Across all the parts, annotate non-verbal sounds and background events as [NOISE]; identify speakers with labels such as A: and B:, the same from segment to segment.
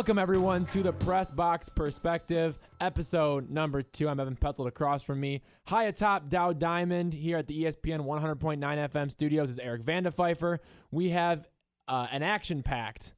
A: welcome everyone to the Press Box Perspective, episode number two. I'm Evan Petzold across from me. High atop Dow Diamond here at the ESPN 100.9 FM studios is Eric Vandepfeiffer. We have uh, an action-packed,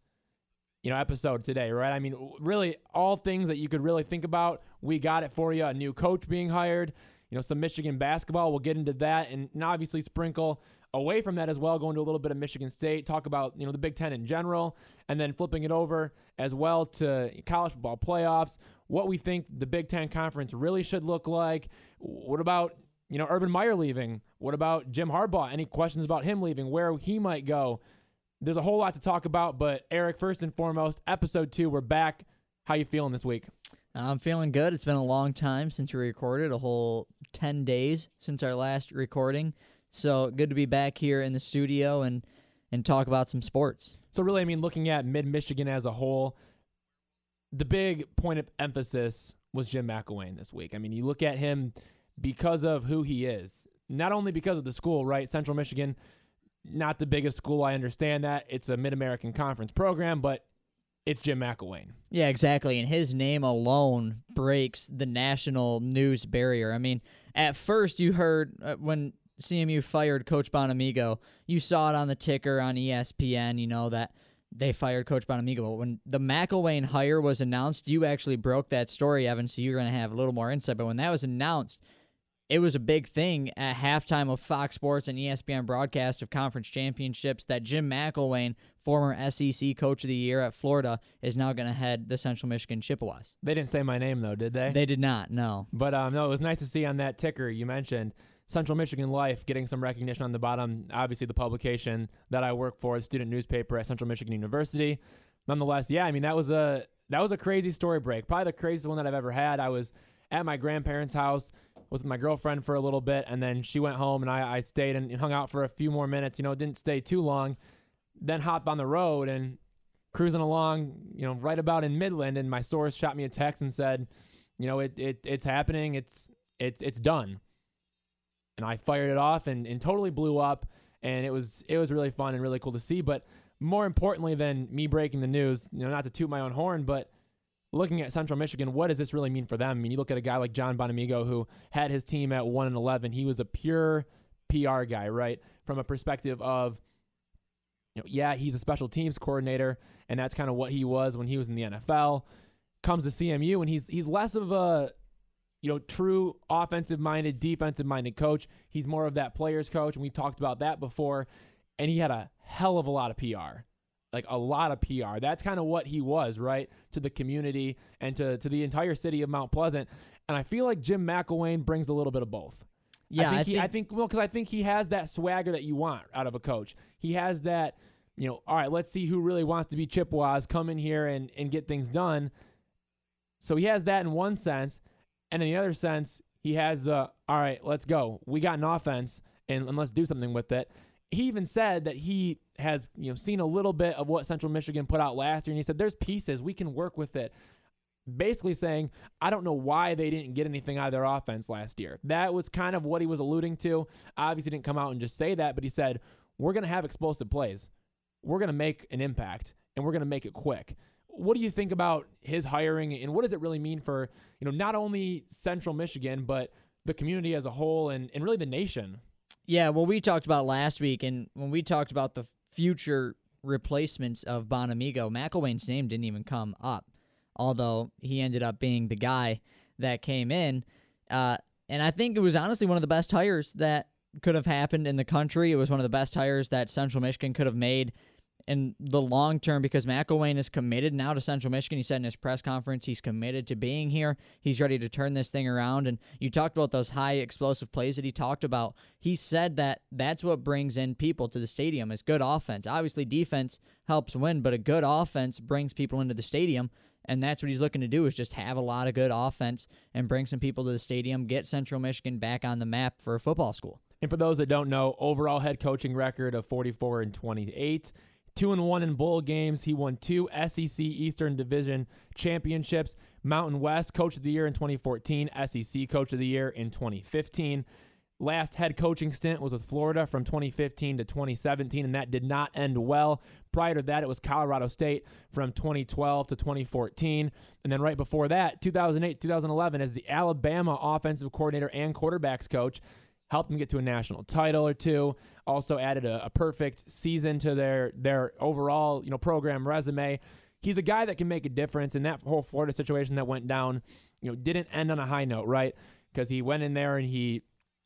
A: you know, episode today, right? I mean, really, all things that you could really think about, we got it for you. A new coach being hired, you know, some Michigan basketball. We'll get into that, and obviously sprinkle away from that as well, going to a little bit of Michigan State, talk about you know the Big Ten in general, and then flipping it over as well to college football playoffs, what we think the Big Ten conference really should look like. What about you know Urban Meyer leaving? What about Jim Harbaugh? Any questions about him leaving? Where he might go? There's a whole lot to talk about, but Eric, first and foremost, episode two, we're back. How you feeling this week?
B: I'm feeling good. It's been a long time since we recorded, a whole 10 days since our last recording. So good to be back here in the studio and and talk about some sports.
A: So really, I mean, looking at mid Michigan as a whole, the big point of emphasis was Jim McElwain this week. I mean, you look at him because of who he is, not only because of the school, right? Central Michigan, not the biggest school. I understand that it's a Mid American Conference program, but it's Jim McElwain.
B: Yeah, exactly. And his name alone breaks the national news barrier. I mean, at first you heard uh, when CMU fired Coach Bonamego, you saw it on the ticker on ESPN, you know, that they fired Coach Bonamego. But when the McElwain hire was announced, you actually broke that story, Evan, so you're going to have a little more insight. But when that was announced, it was a big thing at halftime of Fox Sports and ESPN broadcast of conference championships that Jim McElwain, former SEC coach of the year at Florida, is now going to head the Central Michigan Chippewas.
A: They didn't say my name though, did they?
B: They did not, no.
A: But um, no, it was nice to see on that ticker you mentioned Central Michigan Life getting some recognition on the bottom. Obviously, the publication that I work for, the student newspaper at Central Michigan University. Nonetheless, yeah, I mean that was a that was a crazy story break. Probably the craziest one that I've ever had. I was at my grandparents' house, was with my girlfriend for a little bit, and then she went home, and I, I stayed and hung out for a few more minutes. You know, didn't stay too long. Then hopped on the road and cruising along. You know, right about in Midland, and my source shot me a text and said, you know, it, it it's happening. It's it's it's done and I fired it off and, and totally blew up. And it was it was really fun and really cool to see. But more importantly than me breaking the news you know not to toot my own horn but looking at Central Michigan what does this really mean for them? I mean you look at a guy like John Bonamego who had his team at 1 and 11 he was a pure PR guy right? From a perspective of you know yeah he's a special teams coordinator and that's kind of what he was when he was in the NFL comes to CMU and he's he's less of a you know, true offensive minded, defensive minded coach. He's more of that player's coach, and we've talked about that before. And he had a hell of a lot of PR, like a lot of PR. That's kind of what he was, right, to the community and to, to the entire city of Mount Pleasant. And I feel like Jim McElwain brings a little bit of both.
B: Yeah,
A: I think,
B: I
A: he,
B: think-
A: I think well, because I think he has that swagger that you want out of a coach. He has that, you know, all right, let's see who really wants to be Chippewas, come in here and, and get things done. So he has that in one sense. And in the other sense, he has the all right, let's go. We got an offense and, and let's do something with it. He even said that he has, you know, seen a little bit of what Central Michigan put out last year and he said there's pieces, we can work with it. Basically saying, I don't know why they didn't get anything out of their offense last year. That was kind of what he was alluding to. Obviously didn't come out and just say that, but he said, We're gonna have explosive plays. We're gonna make an impact and we're gonna make it quick what do you think about his hiring and what does it really mean for you know not only central michigan but the community as a whole and, and really the nation
B: Yeah, well, we talked about last week, and when we talked about the future replacements of Bonamego, McElwain's name didn't even come up, although he ended up being the guy that came in. Uh, and I think it was honestly one of the best hires that could have happened in the country. It was one of the best hires that Central Michigan could have made in the long term because McElwain is committed now to Central Michigan. He said in his press conference he's committed to being here. He's ready to turn this thing around. And you talked about those high explosive plays that he talked about. He said that that's what brings in people to the stadium is good offense. Obviously, defense helps win, but a good offense brings people into the stadium. And that's what he's looking to do is just have a lot of good offense and bring some people to the stadium, get Central Michigan back on the map for a football school.
A: and for those that don't know overall head coaching record of 44 and 28 two and one in bowl games he won two sec eastern division championships mountain west coach of the year in 2014 sec coach of the year in 2015 last head coaching stint was with Florida from 2015 to 2017, and that did not end well. Prior to that, it was Colorado State from 2012 to 2014. And then right before that, 2008, 2011, as the Alabama offensive coordinator and quarterbacks coach. Helped them get to a national title or two. Also added a, a perfect season to their their overall you know program resume. He's a guy that can make a difference. And that whole Florida situation that went down, you know, didn't end on a high note, right? Because he went in there and he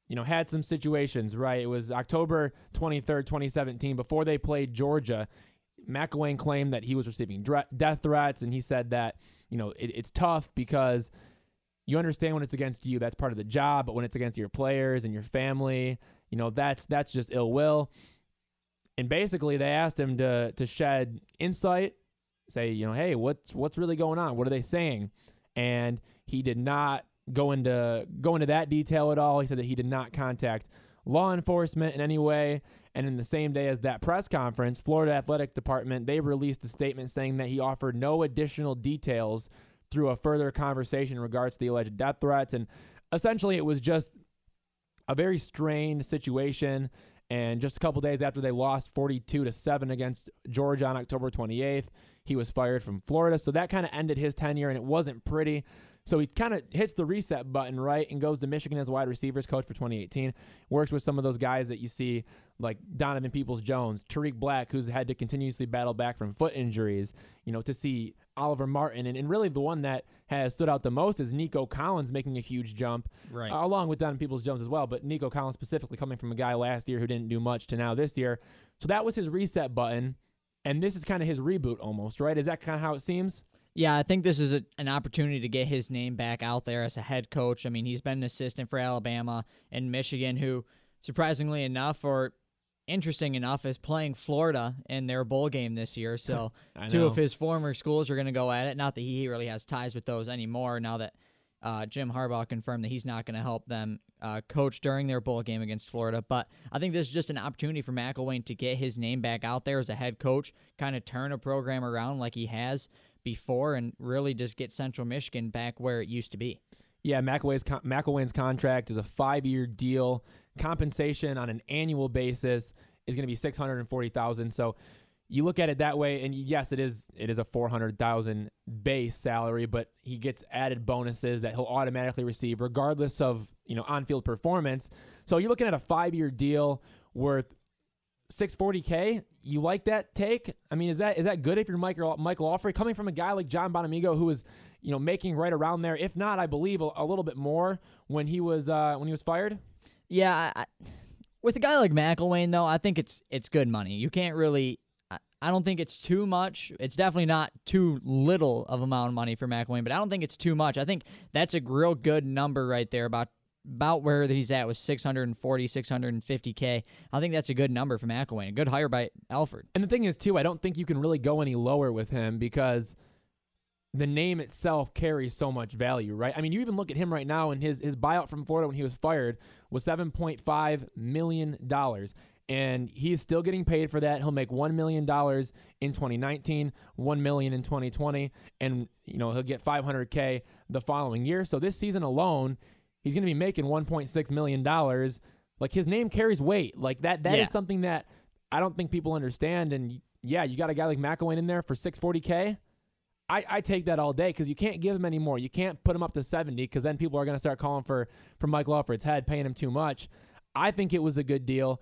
A: you know, had some situations, right? It was October 23rd, 2017, before they played Georgia. McElwain claimed that he was receiving death threats, and he said that, you know, it, it's tough because you understand when it's against you, that's part of the job, but when it's against your players and your family, you know, that's that's just ill will. And basically they asked him to to shed insight, say, you know, hey, what's what's really going on? What are they saying? And he did not go into go into that detail at all. He said that he did not contact law enforcement in any way. And in the same day as that press conference, Florida Athletic Department they released a statement saying that he offered no additional details through a further conversation in regards to the alleged death threats. And essentially, it was just a very strained situation. And just a couple days after they lost 42 to 7 against Georgia on October 28th, he was fired from Florida. So that kind of ended his tenure, and it wasn't pretty. So he kind of hits the reset button, right, and goes to Michigan as wide receivers coach for 2018. Works with some of those guys that you see, like Donovan Peoples Jones, Tarik Black, who's had to continuously battle back from foot injuries, you know, to see Oliver Martin. And, and really the one that has stood out the most is Nico Collins making a huge jump,
B: Right.
A: uh, along with Donovan Peoples Jones as well. But Nico Collins specifically coming from a guy last year who didn't do much to now this year. So that was his reset button. And this is kind of his reboot almost, right? Is that kind of how it seems?
B: Yeah, I think this is a, an opportunity to get his name back out there as a head coach. I mean, he's been an assistant for Alabama and Michigan, who, surprisingly enough, or interesting enough, is playing Florida in their bowl game this year. [LAUGHS] So, two
A: know.
B: of his former schools are going to go at it. Not that he really has ties with those anymore now that uh, Jim Harbaugh confirmed that he's not going to help them uh, coach during their bowl game against Florida. But I think this is just an opportunity for McElwain to get his name back out there as a head coach, kind of turn a program around like he has before, and really just get Central Michigan back where it used to be.
A: Yeah, McElwain's, con- McElwain's contract is a five-year deal. Compensation on an annual basis is going to be six hundred and forty thousand. So you look at it that way, and yes, it is it is a four hundred thousand base salary, but he gets added bonuses that he'll automatically receive regardless of you know on-field performance. So you're looking at a five-year deal worth 640k. You like that take? I mean, is that is that good if you're Michael Michael Offrey coming from a guy like John Bonamego who was you know making right around there, if not, I believe a, a little bit more when he was uh, when he was fired.
B: Yeah, I, with a guy like McElwain, though, I think it's it's good money. You can't really. I, don't think it's too much. It's definitely not too little of amount of money for McElwain, but I don't think it's too much. I think that's a real good number right there about about where he's at with 640 650k i think that's a good number for mcElwain. a good hire by alford
A: And the thing is, too, I don't think you can really go any lower with him because the name itself carries so much value, right? I mean, you even look at him right now, and his his buyout from Florida when he was fired was seven point five million dollars. And he's still getting paid for that. He'll make one million dollars in 2019, one million in 2020, and you know he'll get 500k the following year. So this season alone, he's going to be making 1.6 million dollars. Like his name carries weight. Like that. That is
B: Yeah.
A: something that I don't think people understand. And yeah, you got a guy like McElwain in there for 640k. I, I take that all day because you can't give him any more. You can't put him up to 70 because then people are going to start calling for for Michael Alford's head, paying him too much. I think it was a good deal.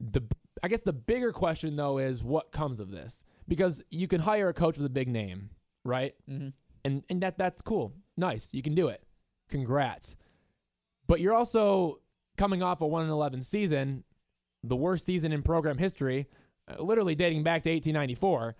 A: The I guess the bigger question though is what comes of this because you can hire a coach with a big name, right?
B: mm-hmm.
A: and and that that's cool. Nice, you can do it. Congrats. But you're also coming off a 1 and 11 season, the worst season in program history, uh, literally dating back to 1894.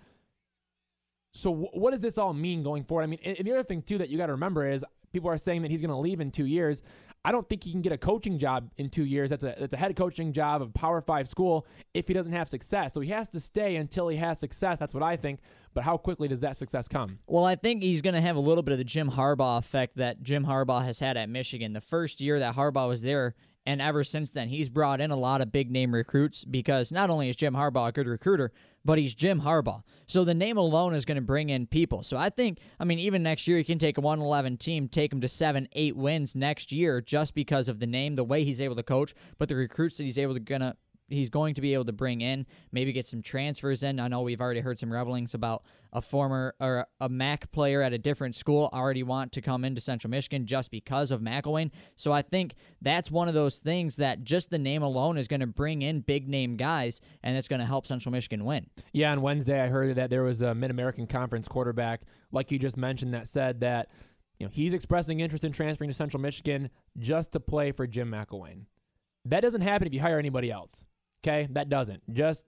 A: So wh- what does this all mean going forward? I mean, and, and the other thing too that you got to remember is people are saying that he's going to leave in 2 years. I don't think he can get a coaching job in 2 years. That's a that's a head coaching job of Power 5 school if he doesn't have success. So he has to stay until he has success. That's what I think. But how quickly does that success come?
B: Well, I think he's going to have a little bit of the Jim Harbaugh effect that Jim Harbaugh has had at Michigan. The first year that Harbaugh was there And ever since then, he's brought in a lot of big name recruits because not only is Jim Harbaugh a good recruiter, but he's Jim Harbaugh. So the name alone is going to bring in people. So I think, I mean, even next year, he can take a 111 team, take them to seven, eight wins next year just because of the name, the way he's able to coach, but the recruits that he's able to gonna he's going to be able to bring in, maybe get some transfers in. I know we've already heard some revelings about a former or a MAC player at a different school already want to come into Central Michigan just because of McElwain. So I think that's one of those things that just the name alone is going to bring in big name guys, and it's going to help Central Michigan win.
A: Yeah, on Wednesday I heard that there was a Mid American Conference quarterback, like you just mentioned, that said that you know he's expressing interest in transferring to Central Michigan just to play for Jim McElwain. That doesn't happen if you hire anybody else. Okay, that doesn't. Just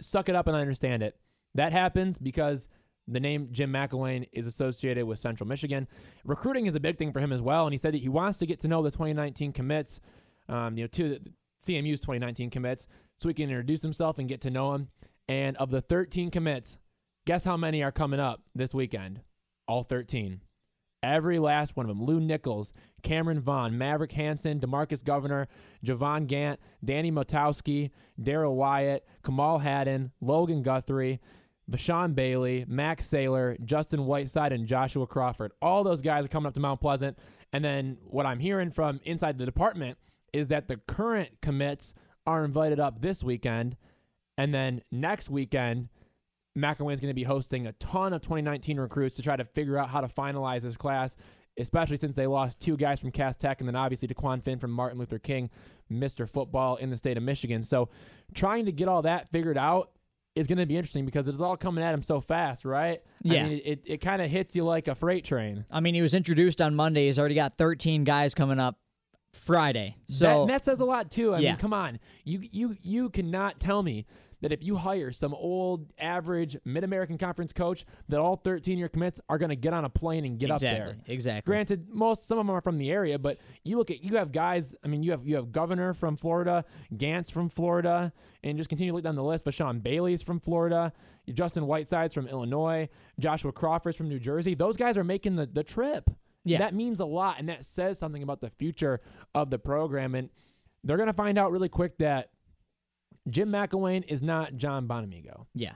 A: suck it up and understand it. That happens because the name Jim McElwain is associated with Central Michigan. Recruiting is a big thing for him as well, and he said that he wants to get to know the 2019 commits, um, you know, to CMU's 2019 commits, so he can introduce himself and get to know him. And of the 13 commits, guess how many are coming up this weekend? All 13. Every last one of them. Lew Nichols, Cameron Vaughn, Maverick Hansen, Demarcus Governor, Javon Gant, Danny Motowski, Daryl Wyatt, Kamal Hadden, Logan Guthrie, Vashawn Bailey, Max Saylor, Justin Whiteside, and Joshua Crawford. All those guys are coming up to Mount Pleasant. And then what I'm hearing from inside the department is that the current commits are invited up this weekend. And then next weekend, McElwain's going to be hosting a ton of 2019 recruits to try to figure out how to finalize his class, especially since they lost two guys from Cass Tech and then obviously DeQuan Finn from Martin Luther King, Mr. Football in the state of Michigan. So trying to get all that figured out is going to be interesting because it's all coming at him so fast, right?
B: Yeah.
A: I mean, it, it kind of hits you like a freight train.
B: I mean, he was introduced on Monday. He's already got 13 guys coming up Friday. So
A: that, that says a lot too. I
B: Yeah.
A: mean, come on. You you you cannot tell me that if you hire some old average mid American conference coach that all 13 year commits are going to get on a plane and get
B: exactly,
A: up there.
B: exactly.
A: Granted, most some of them are from the area, but you look at you have guys. I mean, you have you have Governor from Florida, Gantz from Florida, and just continue to look down the list. Vashawn Bailey's from Florida, Justin Whiteside's from Illinois, Joshua Crawford's from New Jersey. Those guys are making the the trip.
B: Yeah.
A: that means a lot, and that says something about the future of the program. And they're going to find out really quick that Jim McElwain is not John Bonamego.
B: Yeah.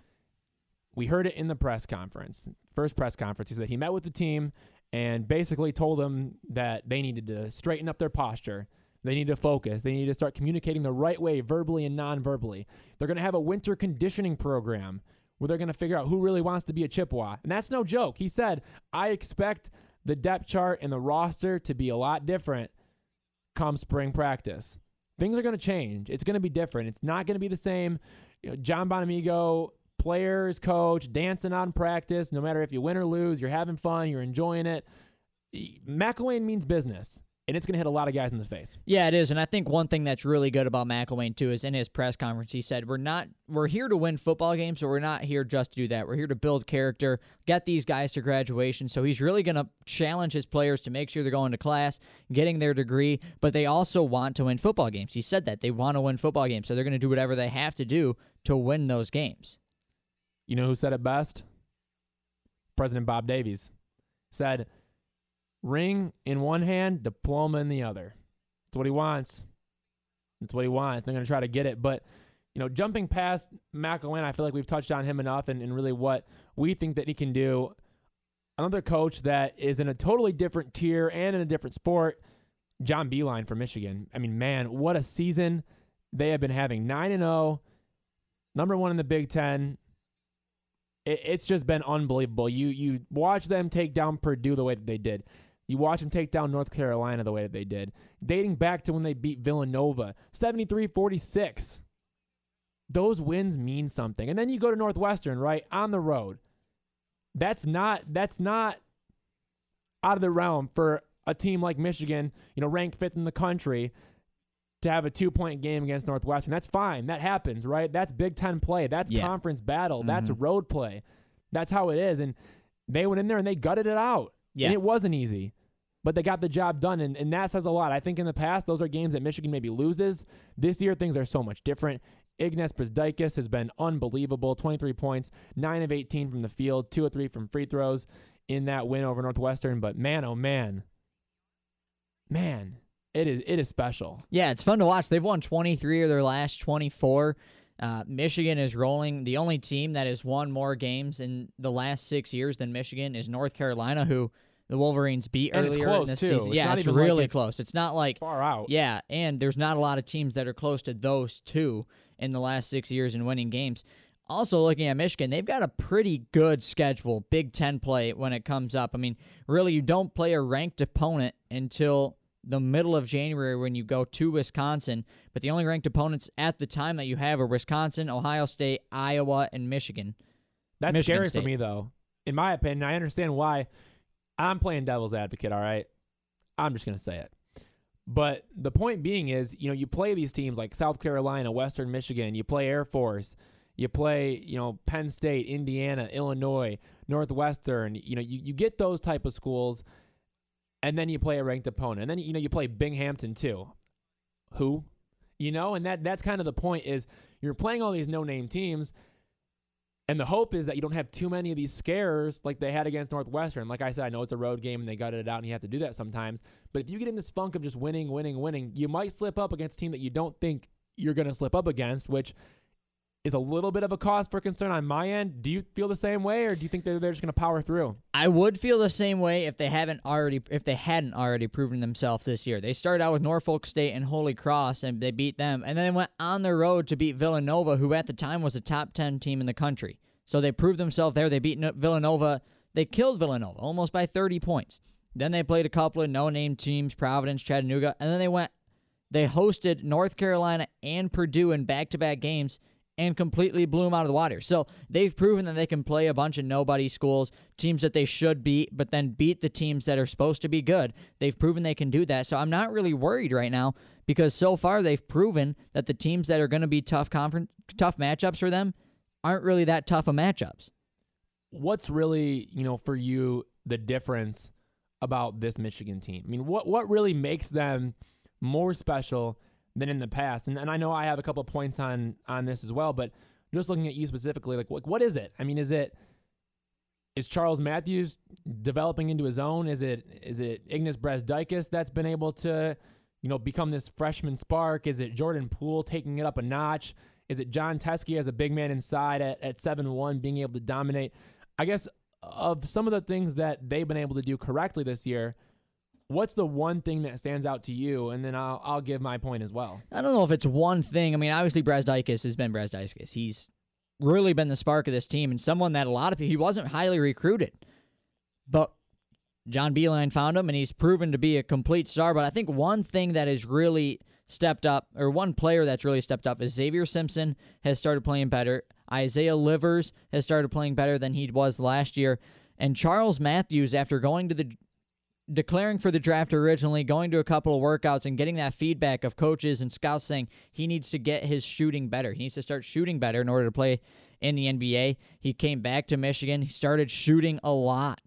A: We heard it in the press conference, first press conference. He said he met with the team and basically told them that they needed to straighten up their posture. They need to focus. They need to start communicating the right way, verbally and non verbally. They're going to have a winter conditioning program where they're going to figure out who really wants to be a Chippewa. And that's no joke. He said, I expect the depth chart and the roster to be a lot different come spring practice. Things are going to change. It's going to be different. It's not going to be the same. You know, John Bonamego, players, coach, dancing on practice. No matter if you win or lose, you're having fun, you're enjoying it. McElwain means business, and it's going to hit a lot of guys in the face.
B: Yeah, it is, and I think one thing that's really good about McElwain too is in his press conference he said we're not we're here to win football games, but we're not here just to do that. We're here to build character, get these guys to graduation. So he's really going to challenge his players to make sure they're going to class, getting their degree, but they also want to win football games. He said that they want to win football games, so they're going to do whatever they have to do to win those games.
A: You know who said it best? President Bob Davies said, ring in one hand, diploma in the other. That's what he wants. That's what he wants. They're going to try to get it. But, you know, jumping past McElwain, I feel like we've touched on him enough and, and really what we think that he can do. Another coach that is in a totally different tier and in a different sport, John Beilein from Michigan. I mean, man, what a season they have been having. 9 and 0, number one in the Big Ten it, it's just been unbelievable. You you watch them take down Purdue the way that they did. You watch them take down North Carolina the way that they did. Dating back to when they beat Villanova, 73-46. Those wins mean something. And then you go to Northwestern, right? On the road. That's not that's not out of the realm for a team like Michigan, you know, ranked 5th in the country to have a two-point game against Northwestern. That's fine. That happens, right? That's Big 10 play. That's
B: Yeah.
A: conference battle. That's
B: Mhm.
A: road play. That's how it is. And they went in there and they gutted it out.
B: Yeah.
A: And it wasn't easy. But they got the job done, and, and that says a lot. I think in the past, those are games that Michigan maybe loses. This year, things are so much different. Ignas Brazdeikis has been unbelievable 23 points, 9 of 18 from the field, 2 of 3 from free throws in that win over Northwestern. But man, oh man, man, it is it is special.
B: Yeah, it's fun to watch. They've won 23 of their last 24. Uh, Michigan is rolling. The only team that has won more games in the last six years than Michigan is North Carolina, who the Wolverines beat
A: And
B: earlier in the season.
A: It's
B: yeah, it's
A: even like
B: really
A: it's
B: close. It's not like
A: Far out.
B: yeah, and there's not a lot of teams that are close to those two in the last six years in winning games. Also, looking at Michigan, they've got a pretty good schedule, Big Ten play when it comes up. I mean, really, you don't play a ranked opponent until the middle of January when you go to Wisconsin. But the only ranked opponents at the time that you have are Wisconsin, Ohio State, Iowa, and Michigan.
A: That's
B: Michigan
A: scary
B: State.
A: for me though. In my opinion, I understand why. I'm playing devil's advocate, all right? I'm just going to say it. But the point being is, you know, you play these teams like South Carolina, Western Michigan, you play Air Force, you play, you know, Penn State, Indiana, Illinois, Northwestern, you know, you, you get those type of schools and then you play a ranked opponent. And then you know you play Binghamton too. Who? You know, and that that's kind of the point is you're playing all these no-name teams and the hope is that you don't have too many of these scares like they had against Northwestern. Like I said, I know it's a road game and they gutted it out and you have to do that sometimes. But if you get in this funk of just winning, winning, winning, you might slip up against a team that you don't think you're going to slip up against, which is a little bit of a cause for concern on my end. Do you feel the same way or do you think they're, they're just going to power through?
B: I would feel the same way if they haven't already if they hadn't already proven themselves this year. They started out with Norfolk State and Holy Cross and they beat them and then they went on the road to beat Villanova who at the time was a top 10 team in the country. So they proved themselves there. They beat Villanova. They killed Villanova almost by 30 points. Then they played a couple of no-name teams, Providence, Chattanooga, and then they went they hosted North Carolina and Purdue in back-to-back games and completely blew them out of the water. So they've proven that they can play a bunch of nobody schools, teams that they should beat, but then beat the teams that are supposed to be good. They've proven they can do that. So I'm not really worried right now because so far they've proven that the teams that are going to be tough conference tough matchups for them aren't really that tough of matchups.
A: what's really you know for you the difference about this Michigan team? I mean, what what really makes them more special than in the past? And, and I know I have a couple of points on on this as well, but just looking at you specifically, like what what is it? I mean, is it is Charles Matthews developing into his own? Is it is it Ignas Brazdeikis that's been able to you know become this freshman spark? Is it Jordan Poole taking it up a notch? Is it Jon Teske as a big man inside at, at 7 1 being able to dominate? I guess of some of the things that they've been able to do correctly this year, what's the one thing that stands out to you? And then I'll, I'll give my point as well.
B: I don't know if it's one thing. I mean, obviously Brazdeikis has been Brazdeikis. He's really been the spark of this team and someone that a lot of people he wasn't highly recruited. But John Beilein found him and he's proven to be a complete star. But I think one thing that has really stepped up, or one player that's really stepped up, is Xavier Simpson has started playing better. Isaiah Livers has started playing better than he was last year. And Charles Matthews, after going to the declaring for the draft originally, going to a couple of workouts and getting that feedback of coaches and scouts saying he needs to get his shooting better. He needs to start shooting better in order to play in the NBA. He came back to Michigan. He started shooting a lot.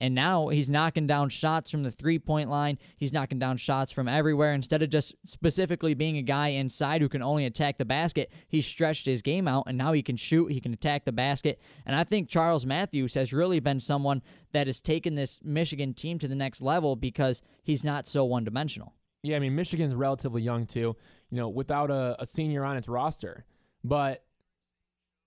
B: And now he's knocking down shots from the three point line. He's knocking down shots from everywhere. Instead of just specifically being a guy inside who can only attack the basket, he stretched his game out and now he can shoot, he can attack the basket. And I think Charles Matthews has really been someone that has taken this Michigan team to the next level because he's not so one dimensional.
A: Yeah, I mean Michigan's relatively young too, you know, without a, a senior on its roster. But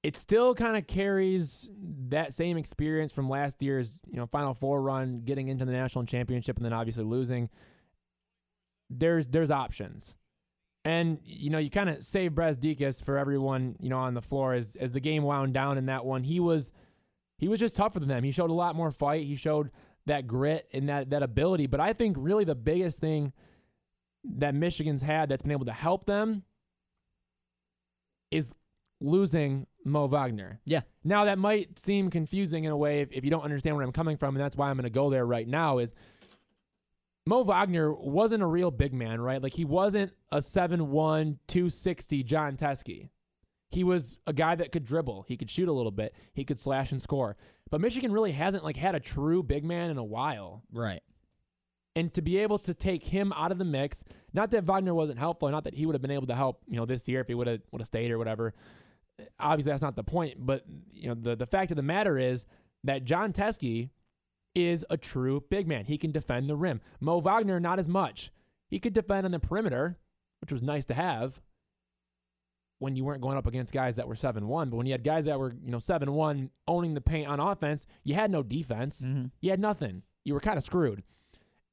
A: it still kind of carries that same experience from last year's, you know, Final Four run, getting into the national championship and then obviously losing. There's there's options. And you know, you kind of save Brazdeikis for everyone, you know, on the floor as as the game wound down in that one. He was he was just tougher than them. He showed a lot more fight. He showed that grit and that that ability. But I think really the biggest thing that Michigan's had that's been able to help them is losing Mo Wagner.
B: Yeah.
A: Now that might seem confusing in a way if, if you don't understand where I'm coming from, and that's why I'm going to go there right now. Is Mo Wagner wasn't a real big man, right? Like he wasn't a 7'1", 260 Jon Teske. He was a guy that could dribble. He could shoot a little bit. He could slash and score. But Michigan really hasn't like had a true big man in a while.
B: Right.
A: And to be able to take him out of the mix, not that Wagner wasn't helpful, not that he would have been able to help, you know, this year if he would have would have stayed or whatever. Obviously, that's not the point. But you know, the the fact of the matter is that Jon Teske is a true big man. He can defend the rim. Mo Wagner, not as much. he could defend on the perimeter, which was nice to have when you weren't going up against guys that were 7-1, but when you had guys that were, you know, 7-1 owning the paint on offense, you had no defense.
B: Mm-hmm.
A: You had nothing. You were kind of screwed.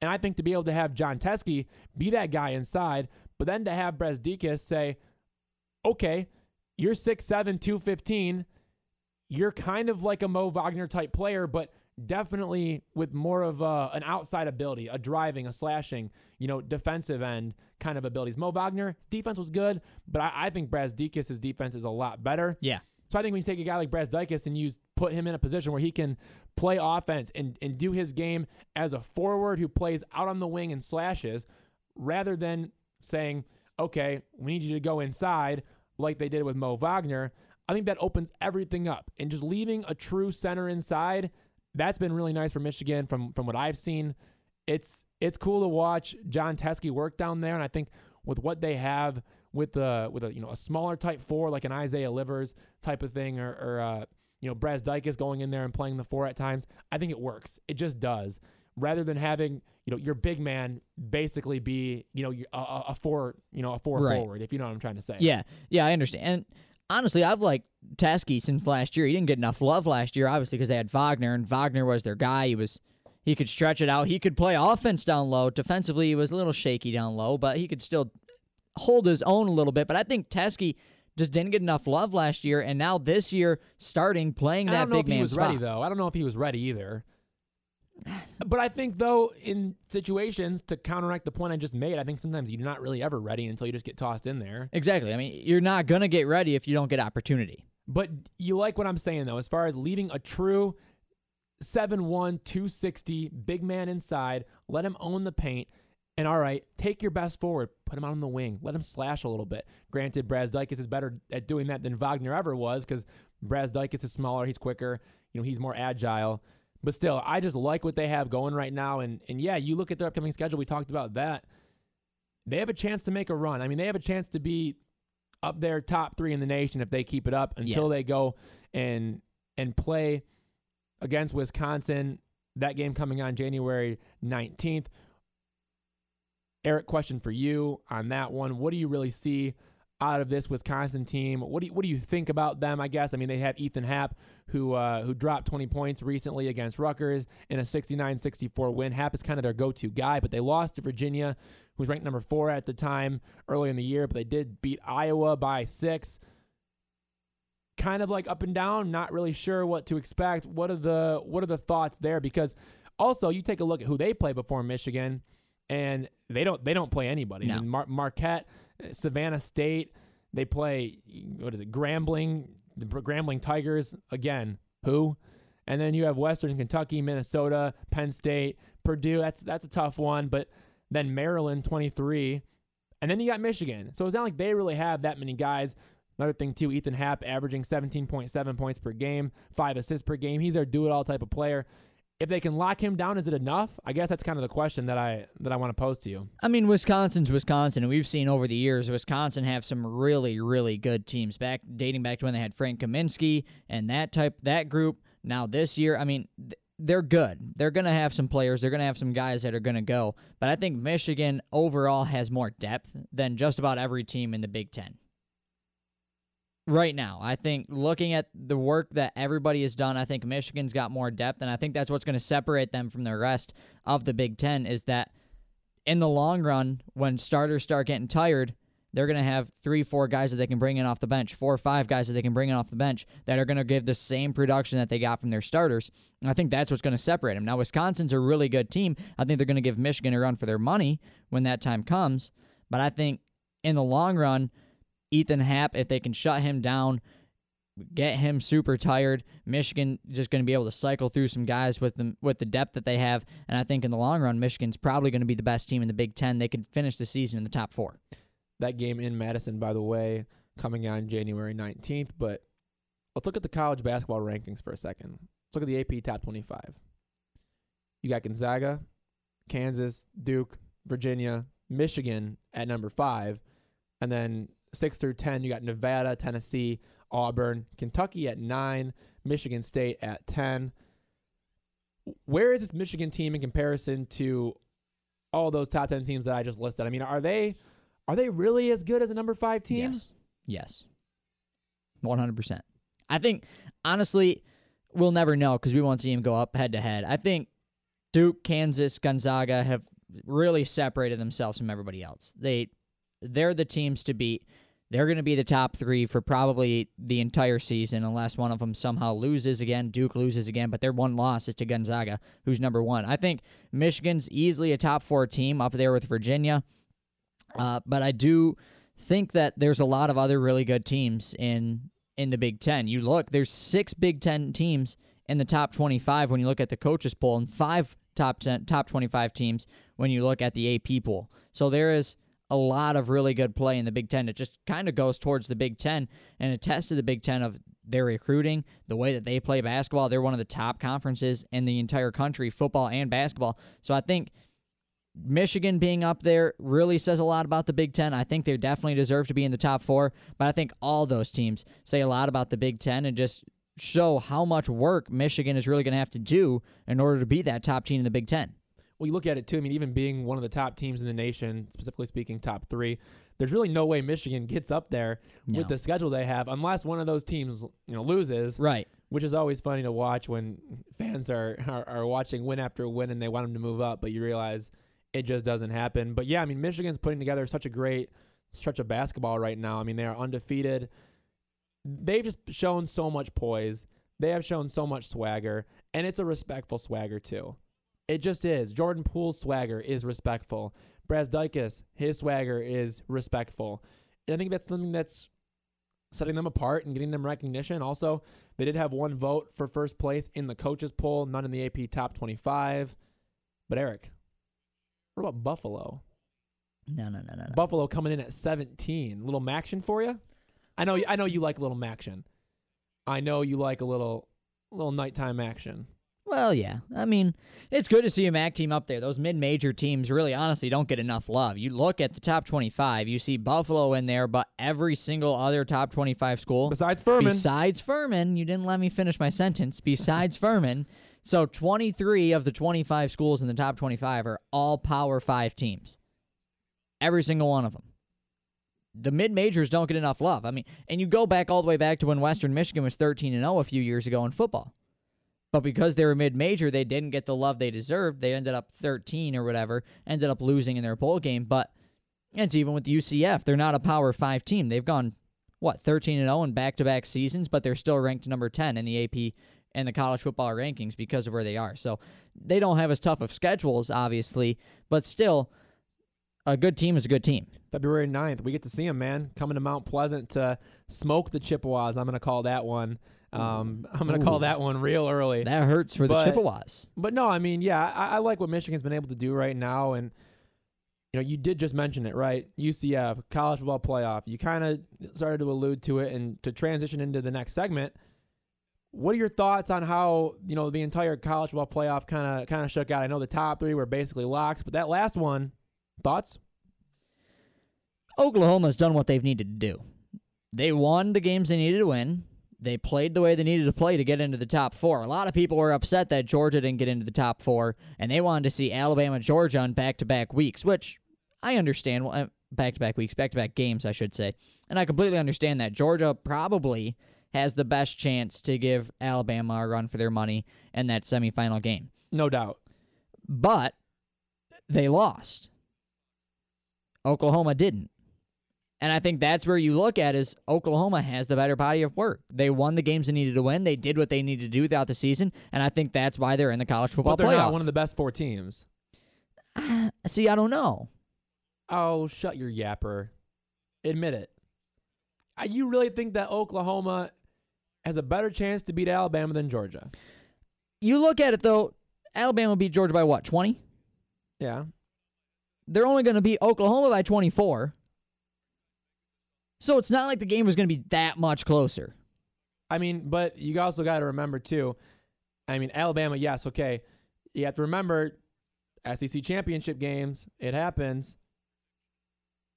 A: And I think to be able to have Jon Teske be that guy inside, but then to have Brazdeikis say, okay, you're 6'7", 215. You're kind of like a Mo Wagner type player, but definitely with more of a, an outside ability, a driving, a slashing, you know, defensive end kind of abilities. Mo Wagner, defense was good, but I, I think Brazdeikis' defense is a lot better.
B: Yeah.
A: So I think when you take a guy like Brazdeikis and you put him in a position where he can play offense and, and do his game as a forward who plays out on the wing and slashes, rather than saying, okay, we need you to go inside like they did with Mo Wagner, I think that opens everything up. And just leaving a true center inside, that's been really nice for Michigan from from what I've seen. It's it's cool to watch Jon Teske work down there, and I think with what they have with the with a you know a smaller type four like an Isaiah Livers type of thing, or, or uh, you know Brazdeikis going in there and playing the four at times, I think it works. It just does. Rather than having you know your big man basically be you know a, a four you know a four
B: Right.
A: forward, if you know what I'm trying to say.
B: Yeah, yeah, I understand. And honestly, I've liked Teske since last year. He didn't get enough love last year, obviously, because they had Wagner, and Wagner was their guy. He was he could stretch it out. He could play offense down low. Defensively, he was a little shaky down low, but he could still hold his own a little bit. But I think Teske just didn't get enough love last year, and now this year, starting playing that big man.
A: I
B: that
A: don't know if he was
B: spot.
A: ready though. I don't know if he was ready either. But I think though in situations to counteract the point I just made, I think sometimes you're not really ever ready until you just get tossed in there.
B: Exactly. I mean, you're not gonna get ready if you don't get opportunity.
A: But you like what I'm saying though, as far as leaving a true 7-1, 260 big man inside, let him own the paint. And all right, take your best forward, put him out on the wing, let him slash a little bit. Granted, Brazdeikis is better at doing that than Wagner ever was because Brazdeikis is smaller, he's quicker, you know, he's more agile. But still, I just like what they have going right now. And and yeah, you look at their upcoming schedule. We talked about that. They have a chance to make a run. I mean, they have a chance to be up there top three in the nation if they keep it up until they go and and play against Wisconsin. That game coming on January 19th. Eric, question for you on that one. What do you really see out of this Wisconsin team? What do you, what do you think about them? I guess I mean they have Ethan Happ who uh, who dropped 20 points recently against Rutgers in a 69-64 win. Happ is kind of their go-to guy, but they lost to Virginia, who was ranked number four at the time early in the year, but they did beat Iowa by six. Kind of like up and down, not really sure what to expect. What are the what are the thoughts there? Because also you take a look at who they play before Michigan, and they don't they don't play anybody. I mean, Mar- Marquette, Savannah State, they play what is it? Grambling, the Grambling Tigers again. Who? And then you have Western Kentucky, Minnesota, Penn State, Purdue. That's that's a tough one. But then Maryland, 23, and then you got Michigan. So it's not like they really have that many guys. Another thing too, Ethan Happ averaging 17.7 points per game, five assists per game. He's their do-it-all type of player. If they can lock him down, is it enough? I guess that's kind of the question that I that I want to pose to you.
B: I mean, Wisconsin's Wisconsin, and we've seen over the years Wisconsin have some really, really good teams back dating back to when they had Frank Kaminsky and that type that group. Now this year, I mean, th- they're good. They're gonna have some players. They're gonna have some guys that are gonna go. But I think Michigan overall has more depth than just about every team in the Big Ten. Right now, I think looking at the work that everybody has done, I think Michigan's got more depth, and I think that's what's going to separate them from the rest of the Big Ten. Is that in the long run, when starters start getting tired, they're going to have three, four guys that they can bring in off the bench, four or five guys that they can bring in off the bench that are going to give the same production that they got from their starters. And I think that's what's going to separate them. Now, Wisconsin's a really good team. I think they're going to give Michigan a run for their money when that time comes. But I think in the long run, Ethan Happ, if they can shut him down, get him super tired. Michigan just going to be able to cycle through some guys with them with the depth that they have, and I think in the long run, Michigan's probably going to be the best team in the Big Ten. They could finish the season in the top four.
A: That game in Madison, by the way, coming on January 19th. But let's look at the college basketball rankings for a second. Let's look at the AP top 25. You got Gonzaga, Kansas, Duke, Virginia, Michigan at number five. And then six through 10, you got Nevada, Tennessee, Auburn, Kentucky at nine, Michigan State at 10. Where is this Michigan team in comparison to all those top ten teams that I just listed. I mean, are they are they really as good as a number five team?
B: Yes. Yes. One hundred percent. I think honestly, we'll never know because we won't see him go up head to head. I think Duke, Kansas, Gonzaga have really separated themselves from everybody else. They they're the teams to beat. They're going to be the top three for probably the entire season, unless one of them somehow loses again. Duke loses again, but their one loss is to Gonzaga, who's number one. I think Michigan's easily a top four team up there with Virginia, uh, but I do think that there's a lot of other really good teams in in the Big Ten. You look, there's six Big Ten teams in the top 25 when you look at the coaches poll, and five top 10, top 25 teams when you look at the AP poll. So there is a lot of really good play in the Big Ten. It just kind of goes towards the Big Ten and attests to the Big Ten of their recruiting, the way that they play basketball. They're one of the top conferences in the entire country, football and basketball. So I think Michigan being up there really says a lot about the Big Ten. I think they definitely deserve to be in the top four, but I think all those teams say a lot about the Big Ten and just show how much work Michigan is really going to have to do in order to be that top team in the Big Ten.
A: Well, you look at it too. I mean, even being one of the top teams in the nation, specifically speaking, top three, there's really no way Michigan gets up there
B: No.
A: with the schedule they have, unless one of those teams, you know, loses.
B: Right.
A: Which is always funny to watch when fans are, are are watching win after win and they want them to move up, but you realize it just doesn't happen. But yeah, I mean, Michigan's putting together such a great stretch of basketball right now. I mean, they are undefeated. They've just shown so much poise. They have shown so much swagger, and it's a respectful swagger too. It just is. Jordan Poole's swagger is respectful. Brad Brazdeikis, his swagger is respectful. And I think that's something that's setting them apart and getting them recognition. Also, they did have one vote for first place in the coaches poll, none in the AP top 25. But Eric, what about Buffalo?
B: No, no, no, no, no.
A: Buffalo coming in at 17. Little Maction for you? I know I know you like a little Maction. I know you like a little little nighttime action.
B: Well, yeah. I mean, it's good to see a MAC team up there. Those mid-major teams really, honestly, don't get enough love. You look at the top 25, you see Buffalo in there, but every single other top 25 school,
A: Besides Furman,
B: besides Furman, you didn't let me finish my sentence. Besides [LAUGHS] Furman, so 23 of the 25 schools in the top 25 are all Power Five teams. Every single one of them. The mid majors don't get enough love. I mean, and you go back all the way back to when Western Michigan was 13 and 0 a few years ago in football. But because they were mid major, they didn't get the love they deserved. They ended up 13 or whatever, ended up losing in their bowl game. But it's even with UCF. They're not a Power Five team. They've gone, what, 13 and 0 in back to back seasons, but they're still ranked number 10 in the AP and the college football rankings because of where they are. So they don't have as tough of schedules, obviously, but still, a good team is a good team.
A: February 9th, we get to see them, man, coming to Mount Pleasant to smoke the Chippewas. I'm going to call that one. Um, I'm going to call that one real early.
B: That hurts for
A: But-
B: the Chippewas.
A: But no, I mean, yeah, I, I like what Michigan's been able to do right now, and you know, you did just mention it, right? UCF college football playoff. You kind of started to allude to it, and to transition into the next segment. What are your thoughts on how you know the entire college football playoff kind of kind of shook out? I know the top three were basically locks, but that last one, thoughts?
B: Oklahoma's done what they've needed to do. They won the games they needed to win. They played the way they needed to play to get into the top four. A lot of people were upset that Georgia didn't get into the top four, and they wanted to see Alabama, Georgia on back to back weeks, which I understand. Back to back weeks, back to back games, I should say. And I completely understand that. Georgia probably has the best chance to give Alabama a run for their money in that semifinal game.
A: No doubt.
B: But they lost. Oklahoma didn't. And I think that's where you look at is Oklahoma has the better body of work. They won the games they needed to win. They did what they needed to do throughout the season, and I think that's why they're in the college football
A: But they're
B: playoff.
A: not one of the best four teams.
B: See, I don't know.
A: Oh, shut your yapper. Admit it. Uh, You really think that Oklahoma has a better chance to beat Alabama than Georgia?
B: You look at it though. Alabama beat Georgia by what? Twenty.
A: Yeah.
B: They're only going to beat Oklahoma by twenty-four. So it's not like the game was going to be that much closer.
A: I mean, but you also got to remember too. I mean, Alabama, yes, okay. You have to remember SEC championship games. It happens.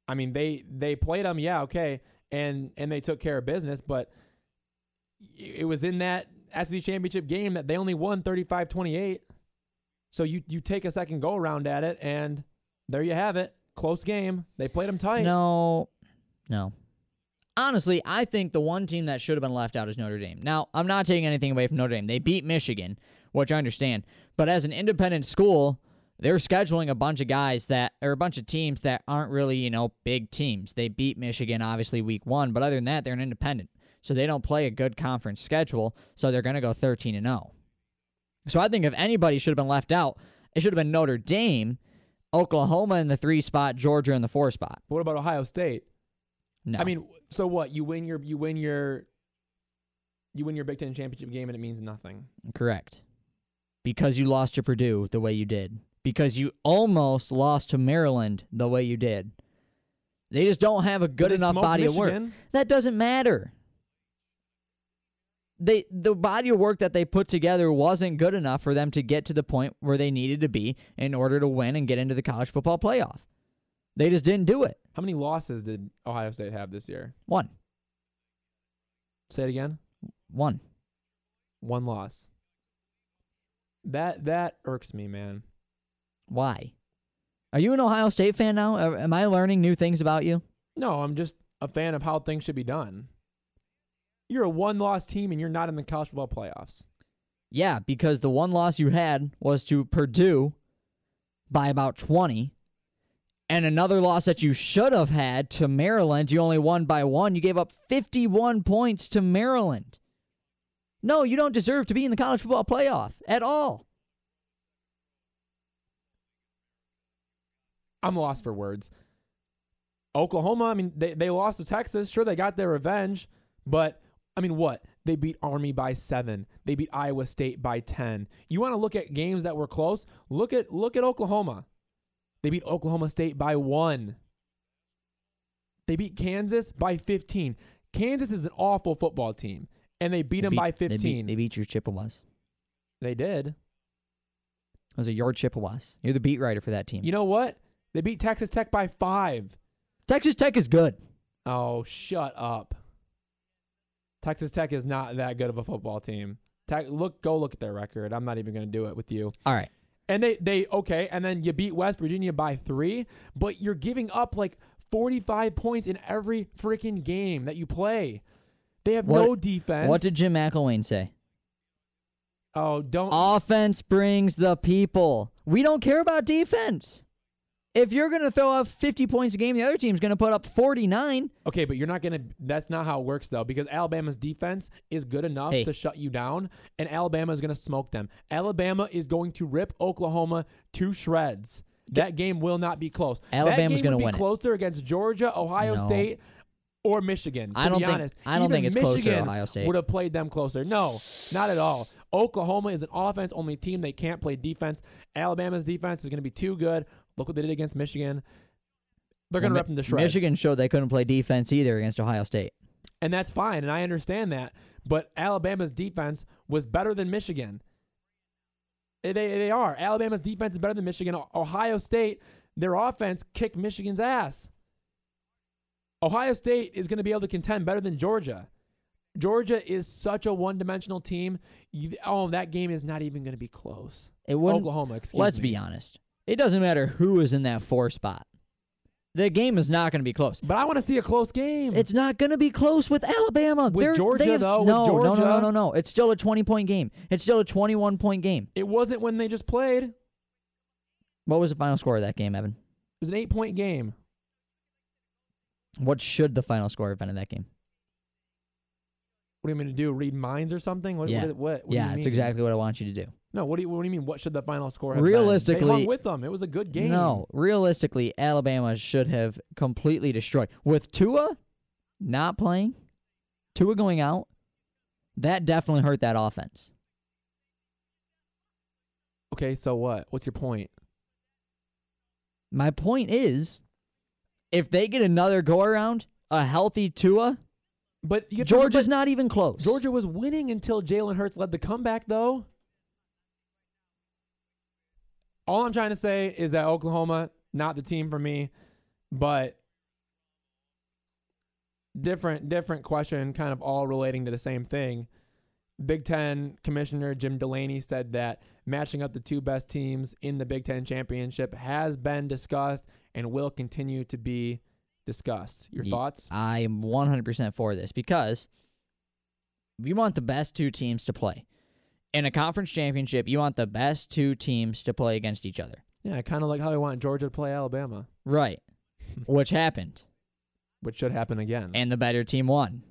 A: I mean, they they played them, yeah, okay, and and they took care of business, but it was in that SEC championship game that they only won 35-28. So you you take a second go around at it and There you have it. Close game. They played them tight.
B: No, no. Honestly, I think the one team that should have been left out is Notre Dame. Now, I'm not taking anything away from Notre Dame. They beat Michigan, which I understand. But as an independent school, they're scheduling a bunch of guys that, or a bunch of teams that aren't really, you know, big teams. They beat Michigan, obviously, week one. But other than that, they're an independent. So they don't play a good conference schedule. So they're going to go 13 and 0. So I think if anybody should have been left out, it should have been Notre Dame, Oklahoma in the three spot, Georgia in the four spot.
A: But what about Ohio State?
B: No.
A: I mean, so what? You win your you win your you win your Big Ten championship game and it means nothing.
B: Correct. Because you lost to Purdue the way you did. Because you almost lost to Maryland the way you did. They just don't have a good enough body of work. That doesn't matter. They the body of work that they put together wasn't good enough for them to get to the point where they needed to be in order to win and get into the college football playoff. They just didn't do it.
A: How many losses did Ohio State have this year?
B: One.
A: Say it again.
B: One.
A: One loss. That that irks me, man.
B: Why? Are you an Ohio State fan now? Am I learning new things about you?
A: No, I'm just a fan of how things should be done. You're a one-loss team and you're not in the college football playoffs.
B: Yeah, because the one loss you had was to Purdue by about 20. And another loss that you should have had to Maryland, you only won by one. You gave up 51 points to Maryland. No, you don't deserve to be in the college football playoff at all.
A: I'm lost for words. Oklahoma, I mean, they, they lost to Texas. Sure, they got their revenge, but I mean, what? They beat Army by seven. They beat Iowa State by ten. You want to look at games that were close? Look at look at Oklahoma. They beat Oklahoma State by one. They beat Kansas by 15. Kansas is an awful football team, and they beat them by
B: They
A: 15.
B: beat, they beat your Chippewas.
A: they did.
B: Those are your Chippewas. You're the beat writer for that team.
A: You know what? They beat Texas Tech by five.
B: Texas Tech is good.
A: Oh, shut up. Texas Tech is not that good of a football team. Tech, look, go look at their record. I'm not even going to do it with you.
B: All right.
A: And they, they, okay, and then you beat West Virginia by three, but you're giving up like 45 points in every freaking game that you play. They have
B: What-
A: no defense.
B: What did Jim McElwain say?
A: Oh, don't.
B: Offense brings the people. We don't care about defense. If you're going to throw up 50 points a game, the other team's going to put up 49.
A: Okay, but you're not gonna. That's not how it works though, because Alabama's defense is good enough
B: Hey.
A: to shut you down, and Alabama is gonna smoke them. Alabama is going to rip Oklahoma to shreds. That game will not be close.
B: Alabama's gonna
A: would be
B: win it.
A: closer against Georgia, Ohio
B: No.
A: State, or Michigan. To
B: I don't
A: be
B: think-
A: honest,
B: I don't
A: Even
B: think it's closer
A: Michigan
B: Ohio State.
A: Would have played them closer. No, not at all. Oklahoma is an offense only team. They can't play defense. Alabama's defense is going to be too good. Look what they did against Michigan. They're going to rip them to shreds.
B: Michigan showed they couldn't play defense either against Ohio State.
A: And that's fine, and I understand that. But Alabama's defense was better than Michigan. Eh, they, they are. Alabama's defense is better than Michigan. Ohio State, their offense kicked Michigan's ass. Ohio State is going to be able to contend better than Georgia. Georgia is such a one dimensional team. You, oh, that game is not even going to be close.
B: It wouldn't.
A: Oklahoma, excuse
B: let's
A: me.
B: be honest. It doesn't matter who is in that four spot. The game is not going to be close.
A: But I want to see a close game.
B: It's not going to be close with Alabama.
A: With
B: They're-
A: Georgia,
B: have-
A: though,
B: no, no, no, no, no, no. It's still a 20 point game. It's still a 21 point game.
A: it wasn't when they just played.
B: What was the final score of that game, Evan?
A: It was an eight point game.
B: What should the final score have been in that game?
A: What do you mean to do? Read minds or something? What?
B: Yeah.
A: What? what, what do
B: yeah,
A: mean?
B: exactly what I want you to do.
A: No. What do you? What do you mean? What should the final score have been?
B: Realistically-
A: they hung with them. It was a good game.
B: No, realistically, Alabama should have completely destroyed. With Tua not playing, Tua going out, that definitely hurt that offense.
A: Okay. So what? What's your point?
B: My point is, if they get another go around, a healthy Tua,
A: But you have to
B: Georgia's
A: remember,
B: not even close.
A: Georgia was winning until Jalen Hurts led the comeback, though. All I'm trying to say is that Oklahoma, not the team for me, but different, different question, kind of all relating to the same thing. Big Ten Commissioner Jim Delaney said that matching up the two best teams in the Big Ten championship has been discussed and will continue to be discussed. Your thoughts?
B: I am 100% for this because we want the best two teams to play. In a conference championship, you want the best two teams to play against each other.
A: Yeah, kind of like how I want Georgia to play Alabama,
B: Right. [LAUGHS] Which happened.
A: which should happen again.
B: And the better team won.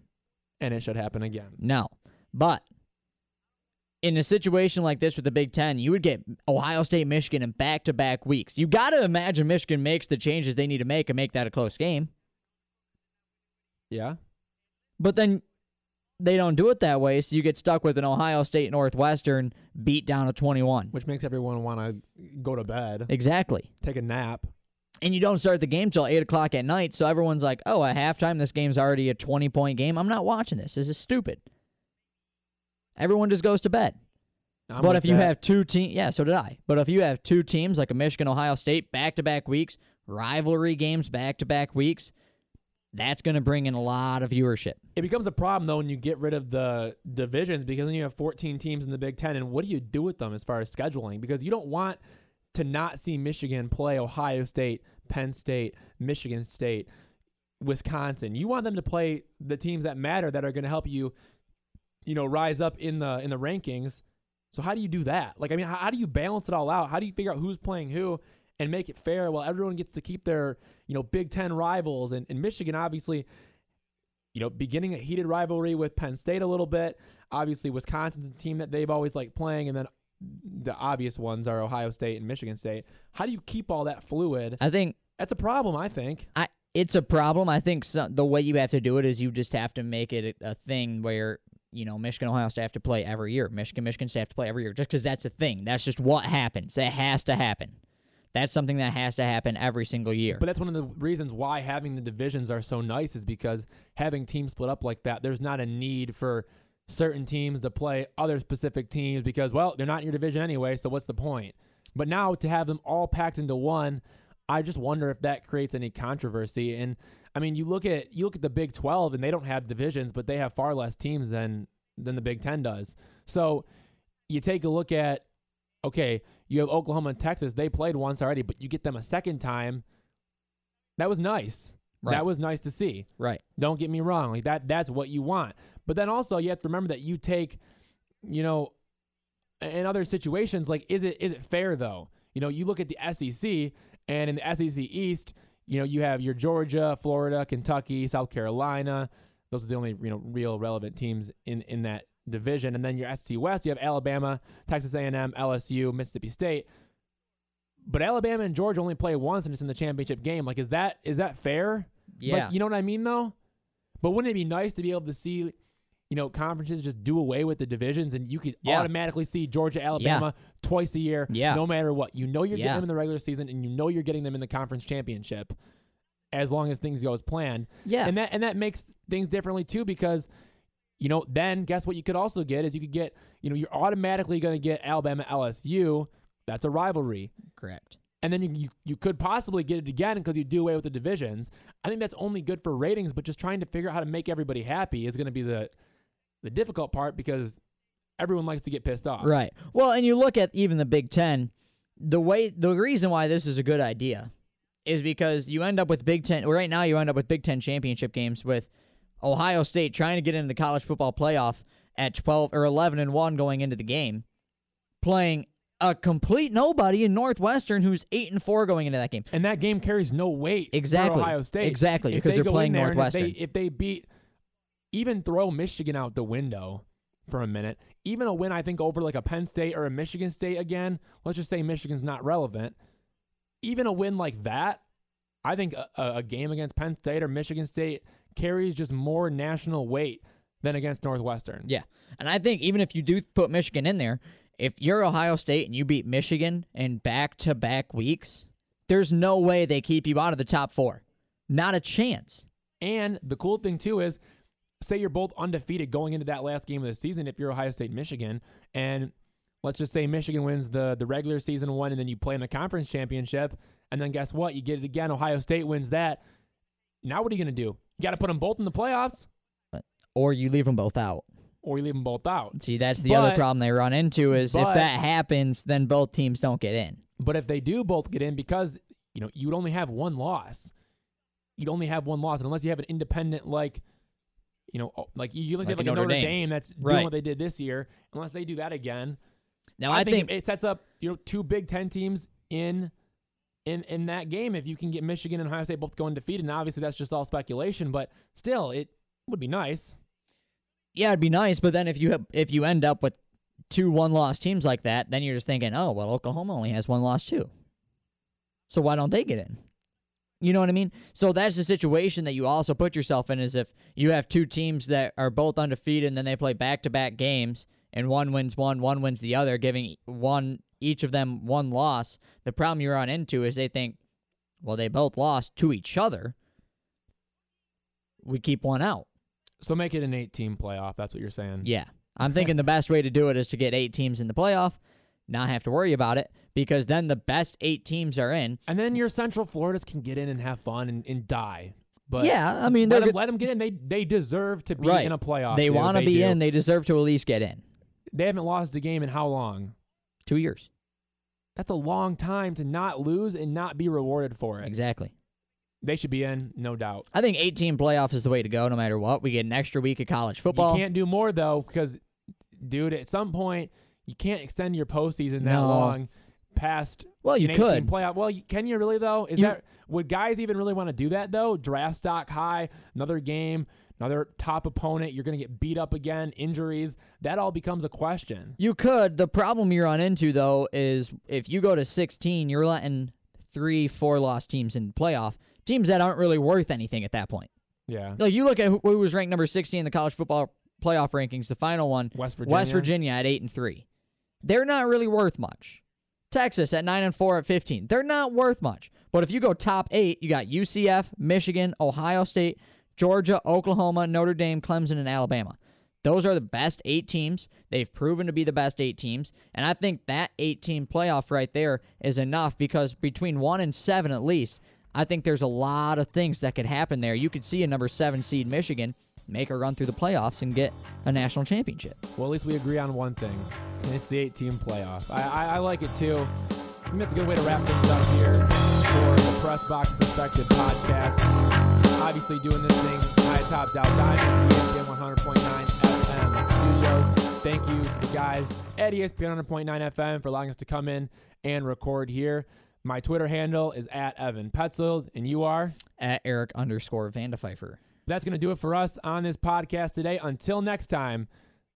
A: and it should happen again.
B: No. But in a situation like this with the Big Ten, you would get Ohio State, Michigan in back to back weeks. You got to imagine Michigan makes the changes they need to make and make that a close game.
A: Yeah.
B: But then they don't do it that way, so you get stuck with an Ohio State Northwestern beat down to 21.
A: Which makes everyone want to go to bed,
B: Exactly.
A: take a nap.
B: And you don't start the game till 8 o'clock at night, so everyone's like, oh, at halftime, this game's already a 20 point game. I'm not watching this. This is stupid. Everyone just goes to bed.
A: I'm
B: but if you
A: that.
B: have two teams, yeah, so did I. But if you have two teams like a Michigan, Ohio State, back to back weeks, rivalry games back to back weeks, that's going to bring in a lot of viewership.
A: it becomes a problem though when you get rid of the divisions because then you have 14 teams in the Big Ten, and what do you do with them as far as scheduling? Because you don't want to not see Michigan play Ohio State, Penn State, Michigan State, Wisconsin. You want them to play the teams that matter that are going to help you, you know, rise up in the in the rankings. So how do you do that? Like, I mean, how, how do you balance it all out? How do you figure out who's playing who and make it fair? while everyone gets to keep their, you know, Big Ten rivals, and, and Michigan obviously you know, beginning a heated rivalry with Penn State a little bit. Obviously, Wisconsin's a team that they've always liked playing, and then the obvious ones are Ohio State and Michigan State. How do you keep all that fluid?
B: I think
A: That's a problem, I think.
B: I it's a problem. I think the way you have to do it is you just have to make it a, a thing where you know Michigan, Ohio State have to play every year. Michigan, Michigan State have to play every year, just because that's a thing. That's just what happens. It has to happen. That's something that has to happen every single year.
A: But that's one of the reasons why having the divisions are so nice is because having teams split up like that, there's not a need for certain teams to play other specific teams because, well, they're not in your division anyway, so what's the point? But now to have them all packed into one, I just wonder if that creates any controversy. And I mean, you look at you look at the Big 12 and they don't have divisions, but they have far less teams than than the Big 10 does. So you take a look at okay, you have Oklahoma and Texas. They played once already, but you get them a second time. That was nice.
B: Right.
A: That was nice to see.
B: right.
A: Don't get me wrong. Like that that's what you want. But then also you have to remember that you take, you know, in other situations, like is it is it fair though? You know, you look at the SEC and in the SEC East, you know, you have your Georgia, Florida, Kentucky, South Carolina. Those are the only, you know, real relevant teams in in that division. And then your SEC West, you have Alabama, Texas A&M, LSU, Mississippi State. But Alabama and Georgia only play once and it's in the championship game. Like is that is that fair?
B: Yeah.
A: Like, you know what I mean, though? But wouldn't it be nice to be able to see, you know, conferences just do away with the divisions and you could
B: Yeah.
A: automatically see Georgia, Alabama twice a year,
B: Yeah.
A: no matter what. You know you're
B: Yeah.
A: getting them in the regular season and you know you're getting them in the conference championship as long as things go as planned.
B: yeah.
A: And that and that makes things differently too because you know, then guess what you could also get is you could get, you know, you're automatically going to get Alabama LSU. That's a rivalry
B: Correct.
A: and then you, you, you could possibly get it again because you do away with the divisions. I think that's only good for ratings, but just trying to figure out how to make everybody happy is going to be the the difficult part because everyone likes to get pissed off.
B: Right. Well, and you look at even the Big Ten, the way the reason why this is a good idea is because you end up with Big Ten. Right now, you end up with Big Ten championship games with Ohio State trying to get into the college football playoff at twelve or eleven and one going into the game, playing a complete nobody in Northwestern who's eight and four going into that game.
A: And that game carries no weight
B: Exactly.
A: for Ohio State.
B: Exactly,
A: If
B: because
A: they
B: they're playing
A: in there and
B: Northwestern.
A: If they, if they beat, even throw Michigan out the window for a minute, even a win, I think, over like a Penn State or a Michigan State again, let's just say Michigan's not relevant. Even a win like that, I think a a game against Penn State or Michigan State carries just more national weight than against Northwestern.
B: Yeah. And I think even if you do put Michigan in there, if you're Ohio State and you beat Michigan in back to back weeks, there's no way they keep you out of the top four. Not a chance.
A: And the cool thing too is, say you're both undefeated going into that last game of the season. If you're Ohio State, Michigan, and let's just say Michigan wins the the regular season one, and then you play in the conference championship, and then guess what? You get it again. Ohio State wins that. Now what are you gonna do? You got to put them both in the playoffs.
B: Or you leave them both out.
A: or you leave them both out.
B: See, that's the other problem they run into is if that happens, then both teams don't get in.
A: But if they do both get in, because you know you'd only have one loss, you'd only have one loss, and unless you have an independent like, you know, oh, like you unless you
B: Like
A: have
B: a
A: like a
B: Notre
A: Notre
B: Dame.
A: Dame, that's doing what they did this year, unless they do that again,
B: Now
A: I,
B: I,
A: think,
B: think,
A: it sets up you know two Big Ten teams in in in that game. If you can get Michigan and Ohio State both going defeated, and obviously that's just all speculation, but still, it would be nice.
B: yeah, it'd be nice, but then if you have, if you end up with two one-loss teams like that, then you're just thinking, oh well, Oklahoma only has one loss too. So why don't they get in? You know what I mean? So that's the situation that you also put yourself in is if you have two teams that are both undefeated and then they play back-to-back games and one wins one, one wins the other, giving one each of them one loss. The problem you run into is they think, well, they both lost to each other. We keep one out.
A: So make it an eight-team playoff. That's what you're saying.
B: Yeah. I'm [LAUGHS] thinking the best way to do it is to get eight teams in the playoff, not have to worry about it, because then the best eight teams are in.
A: And then your Central Floridas can get in and have fun and, and die. But
B: yeah, I mean,
A: let them, let them get in. They they deserve to be
B: Right.
A: in a playoff.
B: they want to be
A: do.
B: in. They deserve to at least get in.
A: They haven't lost a game in how long?
B: Two years.
A: That's a long time to not lose and not be rewarded for it.
B: Exactly.
A: They should be in, no doubt.
B: I think 18 playoff is the way to go no matter what. We get an extra week of college football.
A: You can't do more though, because, dude, at some point you can't extend your postseason that
B: No.
A: long past
B: well, you
A: an 18
B: could.
A: playoff. Well, can you really though? Is
B: You-
A: that would guys even really want to do that though? Draft stock high, another game, another top opponent. You're gonna get beat up again, injuries. That all becomes a question.
B: You could. The problem you run into though is if you go to 16, you're letting three, four loss teams in playoff. Teams that aren't really worth anything at that point.
A: Yeah,
B: Like you look at who, who was ranked number 16 in the college football playoff rankings, the final one,
A: West Virginia.
B: West Virginia at 8 and 3. They're not really worth much. Texas at 9 and 4 at 15. They're not worth much. But if you go top 8, you got UCF, Michigan, Ohio State, Georgia, Oklahoma, Notre Dame, Clemson and Alabama. Those are the best 8 teams. They've proven to be the best 8 teams, and I think that 8 team playoff right there is enough because between 1 and 7 at least, I think there's a lot of things that could happen there. You could see a number 7 seed Michigan make a run through the playoffs and get a national championship.
A: Well, at least we agree on one thing, and it's the eight-team playoff. I, I, I like it too. I think that's a good way to wrap things up here for the Press Box Perspective podcast. Obviously, doing this thing high top Dow Diamond, ESPN 100.9 FM studios. Thank you to the guys at ESPN 100.9 FM for allowing us to come in and record here. My Twitter handle is at Evan Petzold, and you are.
B: At Eric underscore Vandepfeiffer.
A: That's going to do it for us on this podcast today. Until next time,